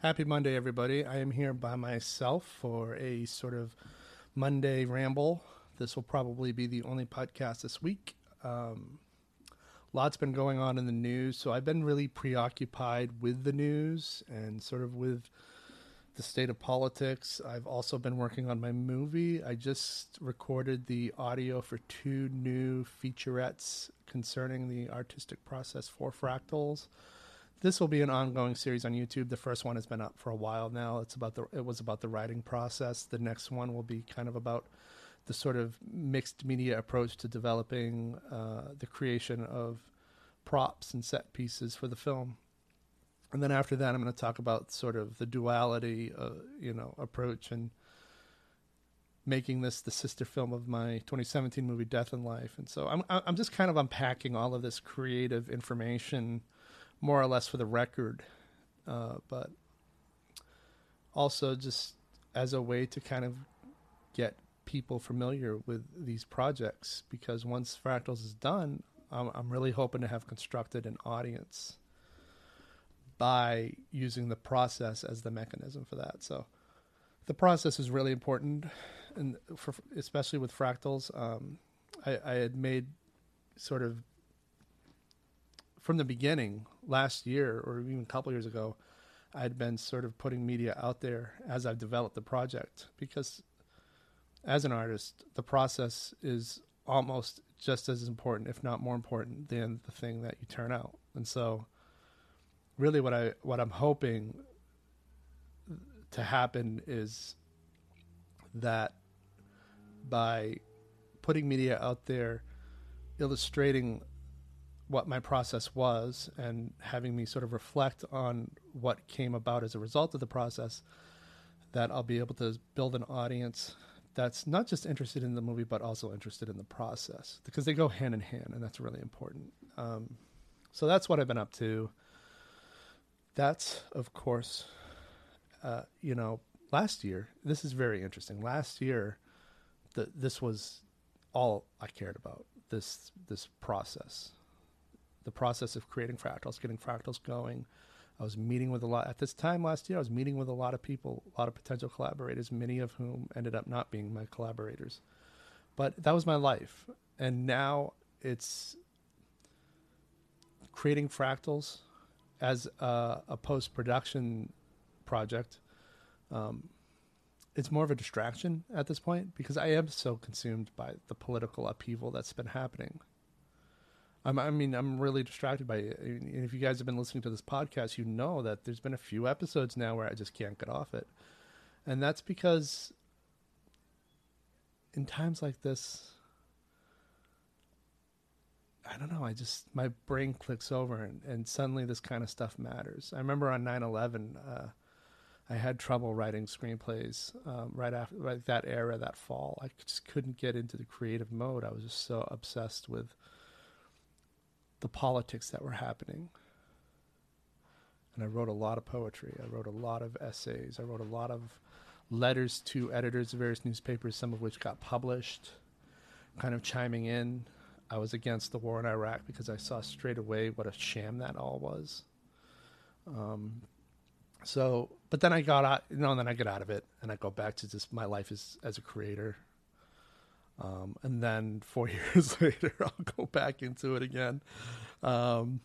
Happy Monday, everybody. I am here by myself for a sort of Monday ramble. This will probably be the only podcast this week. Um, lots been going on in the news, so I've been really preoccupied with the news and sort of with the state of politics. I've also been working on my movie. I just recorded the audio for two new featurettes concerning the artistic process for fractals this will be an ongoing series on YouTube. The first one has been up for a while now. It's about the it was about the writing process. The next one will be kind of about the sort of mixed media approach to developing uh, the creation of props and set pieces for the film. And then after that, I'm going to talk about sort of the duality, uh, you know, approach and making this the sister film of my 2017 movie Death and Life. And so I'm I'm just kind of unpacking all of this creative information more or less for the record, uh, but also just as a way to kind of get people familiar with these projects because once Fractals is done, I'm, I'm really hoping to have constructed an audience by using the process as the mechanism for that. So the process is really important, and for, especially with fractals, um, I, I had made sort of from the beginning last year or even a couple years ago, I'd been sort of putting media out there as I've developed the project because as an artist, the process is almost just as important, if not more important, than the thing that you turn out. And so, really, what I what I'm hoping to happen is that by putting media out there, illustrating what my process was and having me sort of reflect on what came about as a result of the process that I'll be able to build an audience that's not just interested in the movie but also interested in the process because they go hand in hand and that's really important. Um, so that's what I've been up to. That's of course uh, you know last year this is very interesting. Last year the, this was all I cared about this this process the process of creating fractals, getting fractals going. I was meeting with a lot at this time last year. I was meeting with a lot of people, a lot of potential collaborators, many of whom ended up not being my collaborators. But that was my life, and now it's creating fractals as a, a post production project. Um, it's more of a distraction at this point because I am so consumed by the political upheaval that's been happening. I'm, I mean, I'm really distracted by it. And if you guys have been listening to this podcast, you know that there's been a few episodes now where I just can't get off it. And that's because in times like this, I don't know, I just, my brain clicks over and, and suddenly this kind of stuff matters. I remember on 9 11, uh, I had trouble writing screenplays um, right after that era, that fall. I just couldn't get into the creative mode. I was just so obsessed with the politics that were happening. And I wrote a lot of poetry. I wrote a lot of essays. I wrote a lot of letters to editors of various newspapers, some of which got published, kind of chiming in. I was against the war in Iraq because I saw straight away what a sham that all was. Um, so, but then I got out, you know, and then I get out of it and I go back to just my life as, as a creator um, and then four years later, I'll go back into it again. Um,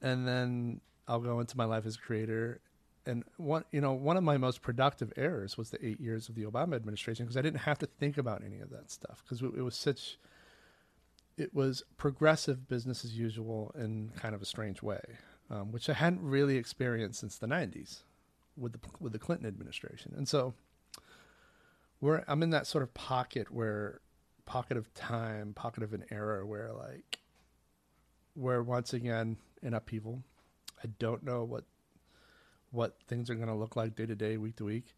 and then I'll go into my life as a creator. And one, you know, one of my most productive errors was the eight years of the Obama administration because I didn't have to think about any of that stuff because it was such, it was progressive business as usual in kind of a strange way, um, which I hadn't really experienced since the '90s with the with the Clinton administration. And so, where I'm in that sort of pocket where pocket of time, pocket of an era where like where once again in upheaval. I don't know what what things are going to look like day to day, week to week.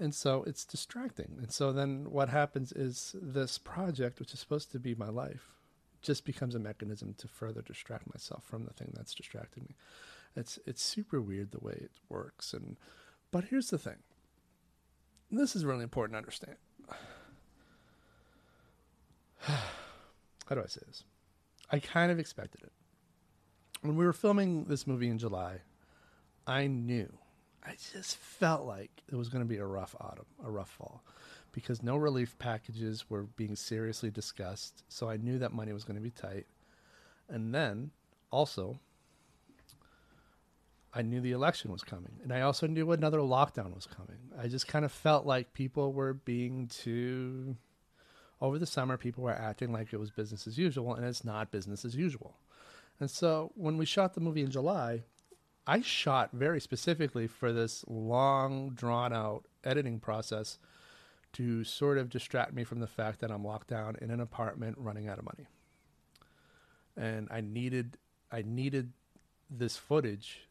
And so it's distracting. And so then what happens is this project, which is supposed to be my life, just becomes a mechanism to further distract myself from the thing that's distracting me. It's it's super weird the way it works. And but here's the thing this is really important to understand. How do I say this? I kind of expected it. When we were filming this movie in July, I knew, I just felt like it was going to be a rough autumn, a rough fall, because no relief packages were being seriously discussed. So I knew that money was going to be tight. And then also, I knew the election was coming. And I also knew another lockdown was coming. I just kind of felt like people were being too. Over the summer, people were acting like it was business as usual, and it's not business as usual. And so when we shot the movie in July, I shot very specifically for this long, drawn out editing process to sort of distract me from the fact that I'm locked down in an apartment running out of money. And I needed I needed this footage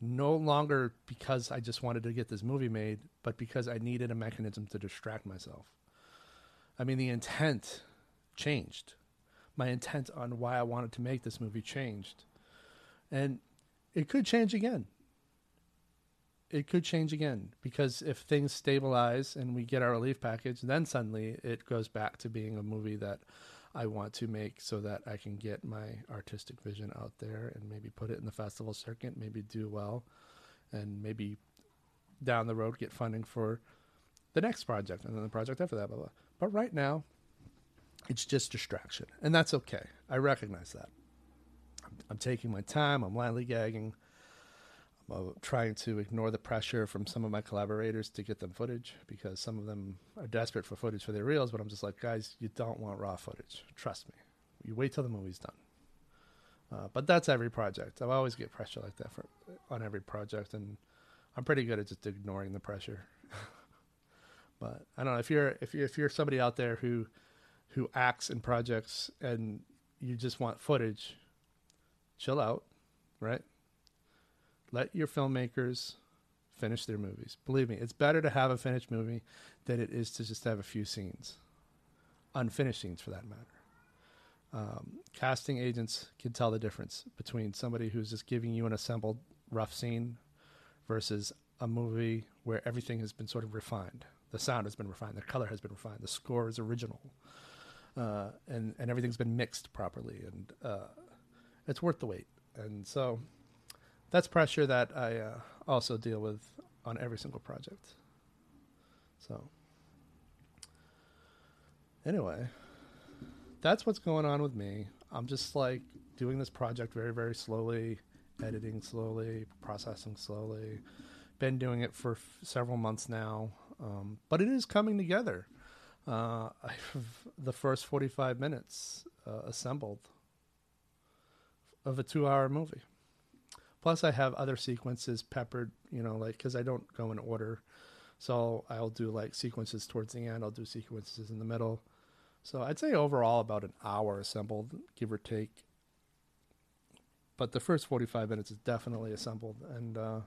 no longer because I just wanted to get this movie made, but because I needed a mechanism to distract myself. I mean, the intent changed. My intent on why I wanted to make this movie changed. And it could change again. It could change again because if things stabilize and we get our relief package, then suddenly it goes back to being a movie that I want to make so that I can get my artistic vision out there and maybe put it in the festival circuit, maybe do well, and maybe down the road get funding for the next project and then the project after that, blah, blah. But right now, it's just distraction. And that's okay. I recognize that. I'm, I'm taking my time, I'm lightly gagging trying to ignore the pressure from some of my collaborators to get them footage because some of them are desperate for footage for their reels. But I'm just like, guys, you don't want raw footage. Trust me. You wait till the movie's done. Uh, but that's every project. I always get pressure like that for, on every project, and I'm pretty good at just ignoring the pressure. but I don't know if you're if you if you're somebody out there who who acts in projects and you just want footage, chill out, right? Let your filmmakers finish their movies. Believe me, it's better to have a finished movie than it is to just have a few scenes, unfinished scenes for that matter. Um, casting agents can tell the difference between somebody who's just giving you an assembled rough scene versus a movie where everything has been sort of refined. The sound has been refined, the color has been refined, the score is original, uh, and and everything's been mixed properly, and uh, it's worth the wait. And so that's pressure that I uh, also deal with on every single project. So, anyway, that's what's going on with me. I'm just like doing this project very, very slowly, editing slowly, processing slowly. Been doing it for f- several months now, um, but it is coming together. Uh, I have the first 45 minutes uh, assembled of a two hour movie. Plus, I have other sequences peppered, you know, like because I don't go in order. So I'll do like sequences towards the end. I'll do sequences in the middle. So I'd say overall about an hour assembled, give or take. But the first 45 minutes is definitely assembled. And uh,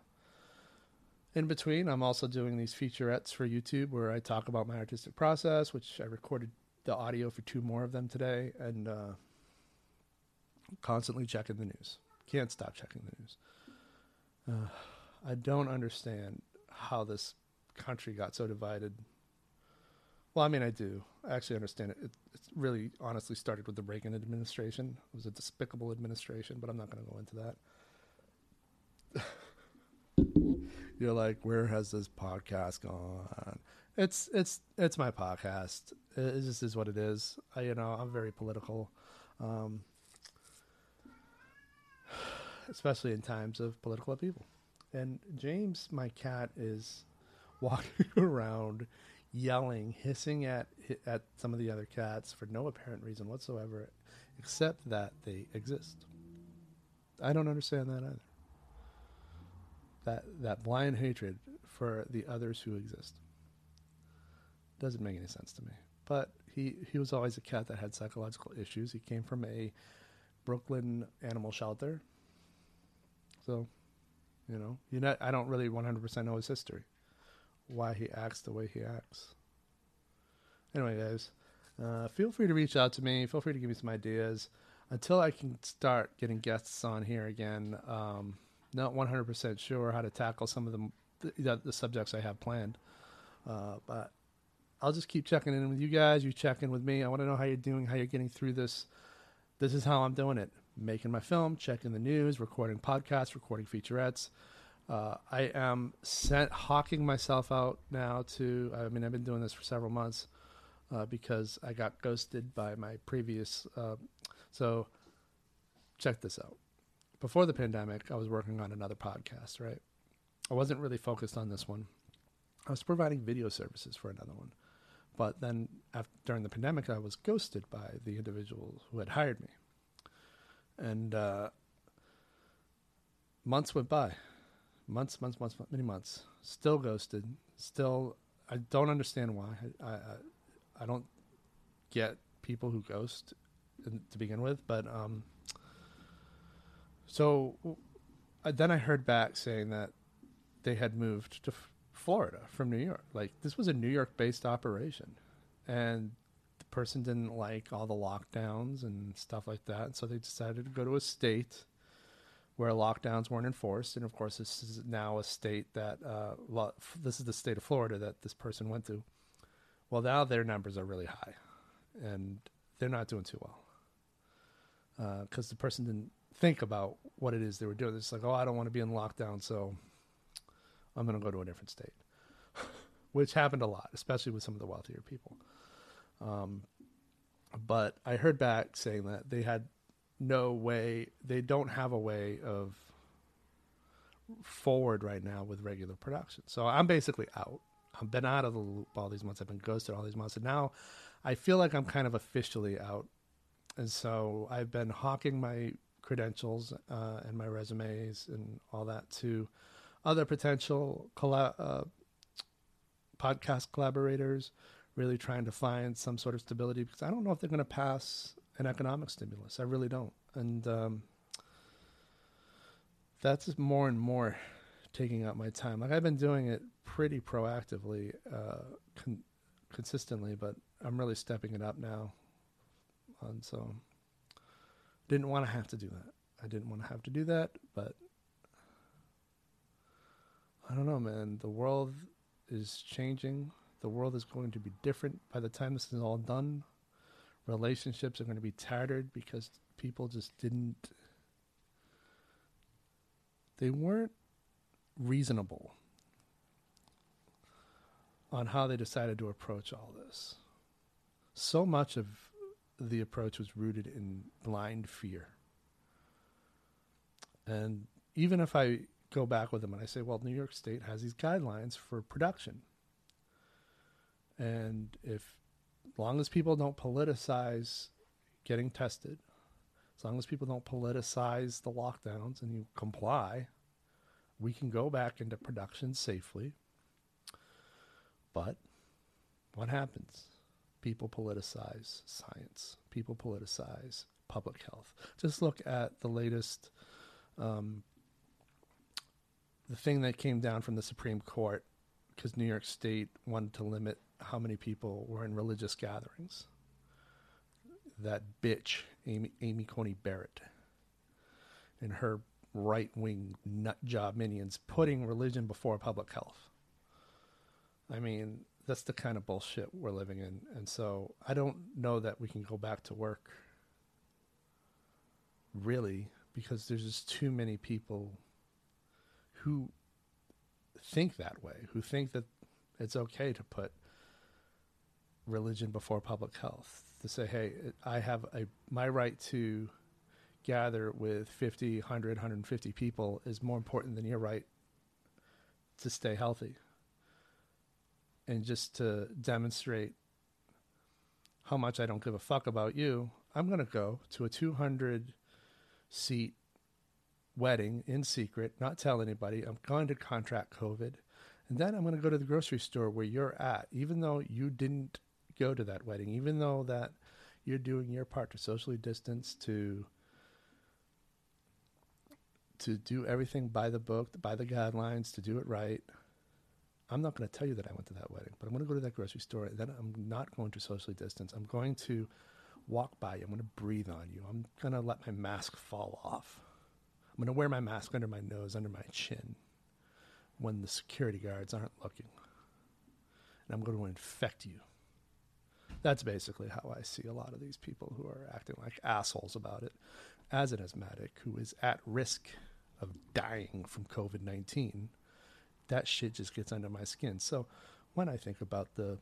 in between, I'm also doing these featurettes for YouTube where I talk about my artistic process, which I recorded the audio for two more of them today, and uh, constantly checking the news. Can't stop checking the news. Uh, I don't understand how this country got so divided. Well, I mean, I do. I actually understand it. it. It's really honestly started with the Reagan administration. It was a despicable administration, but I'm not going to go into that. You're like, where has this podcast gone? It's it's it's my podcast. It just is what it is. I, you know, I'm very political. Um, especially in times of political upheaval. And James, my cat, is walking around yelling, hissing at at some of the other cats for no apparent reason whatsoever, except that they exist. I don't understand that either. That that blind hatred for the others who exist doesn't make any sense to me. But he he was always a cat that had psychological issues. He came from a Brooklyn animal shelter so, you know, you know, I don't really 100% know his history, why he acts the way he acts. Anyway, guys, uh, feel free to reach out to me. Feel free to give me some ideas. Until I can start getting guests on here again, um, not 100% sure how to tackle some of the, the, the subjects I have planned. Uh, but I'll just keep checking in with you guys. You check in with me. I want to know how you're doing, how you're getting through this. This is how I'm doing it making my film, checking the news, recording podcasts, recording featurettes. Uh, I am sent hawking myself out now to. I mean, I've been doing this for several months uh, because I got ghosted by my previous. Uh, so, check this out. Before the pandemic, I was working on another podcast. Right, I wasn't really focused on this one. I was providing video services for another one, but then after, during the pandemic, I was ghosted by the individual who had hired me, and uh, months went by months, months, months, many months. Still ghosted. Still, I don't understand why. I, I, I don't get people who ghost to begin with. But um, so then I heard back saying that they had moved to Florida from New York. Like this was a New York-based operation, and person didn't like all the lockdowns and stuff like that, so they decided to go to a state where lockdowns weren't enforced. And of course, this is now a state that uh, lo- this is the state of Florida that this person went to. Well, now their numbers are really high, and they're not doing too well because uh, the person didn't think about what it is they were doing. It's like, oh, I don't want to be in lockdown, so I'm going to go to a different state, which happened a lot, especially with some of the wealthier people. Um, but I heard back saying that they had no way they don't have a way of forward right now with regular production. So I'm basically out. I've been out of the loop all these months. I've been ghosted all these months, and now I feel like I'm kind of officially out. And so I've been hawking my credentials uh, and my resumes and all that to other potential uh, podcast collaborators, really trying to find some sort of stability because I don't know if they're going to pass an economic stimulus. I really don't. And um, that's more and more taking up my time. Like I've been doing it pretty proactively, uh, con- consistently, but I'm really stepping it up now. And so didn't want to have to do that. I didn't want to have to do that, but I don't know, man. The world is changing. The world is going to be different by the time this is all done relationships are going to be tattered because people just didn't they weren't reasonable on how they decided to approach all this. So much of the approach was rooted in blind fear. And even if I go back with them and I say, well, New York State has these guidelines for production. And if as long as people don't politicize getting tested, as long as people don't politicize the lockdowns and you comply, we can go back into production safely. But what happens? People politicize science, people politicize public health. Just look at the latest, um, the thing that came down from the Supreme Court because New York State wanted to limit how many people were in religious gatherings. That bitch, Amy, Amy Coney Barrett, and her right wing nut job minions putting religion before public health. I mean, that's the kind of bullshit we're living in. And so I don't know that we can go back to work really because there's just too many people who think that way, who think that it's okay to put religion before public health to say, hey, I have a my right to gather with 50, 100, 150 people is more important than your right to stay healthy. And just to demonstrate how much I don't give a fuck about you, I'm going to go to a 200 seat wedding in secret, not tell anybody. I'm going to contract COVID. And then I'm going to go to the grocery store where you're at, even though you didn't go to that wedding, even though that you're doing your part to socially distance, to to do everything by the book, by the guidelines, to do it right. I'm not going to tell you that I went to that wedding, but I'm going to go to that grocery store. And then I'm not going to socially distance. I'm going to walk by you. I'm going to breathe on you. I'm going to let my mask fall off. I'm going to wear my mask under my nose, under my chin, when the security guards aren't looking. And I'm going to infect you that's basically how I see a lot of these people who are acting like assholes about it as an asthmatic who is at risk of dying from COVID 19, that shit just gets under my skin. So when I think about the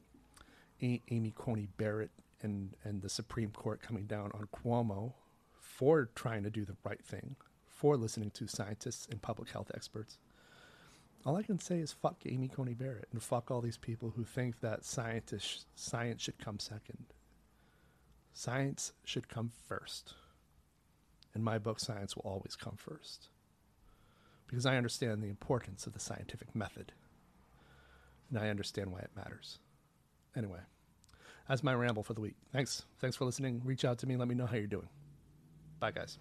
A- Amy Coney Barrett and, and the Supreme Court coming down on Cuomo for trying to do the right thing, for listening to scientists and public health experts, all I can say is fuck Amy Coney Barrett and fuck all these people who think that scientists, science should come second. Science should come first. In my book, science will always come first. Because I understand the importance of the scientific method. And I understand why it matters. Anyway, that's my ramble for the week. Thanks. Thanks for listening. Reach out to me. Let me know how you're doing. Bye, guys.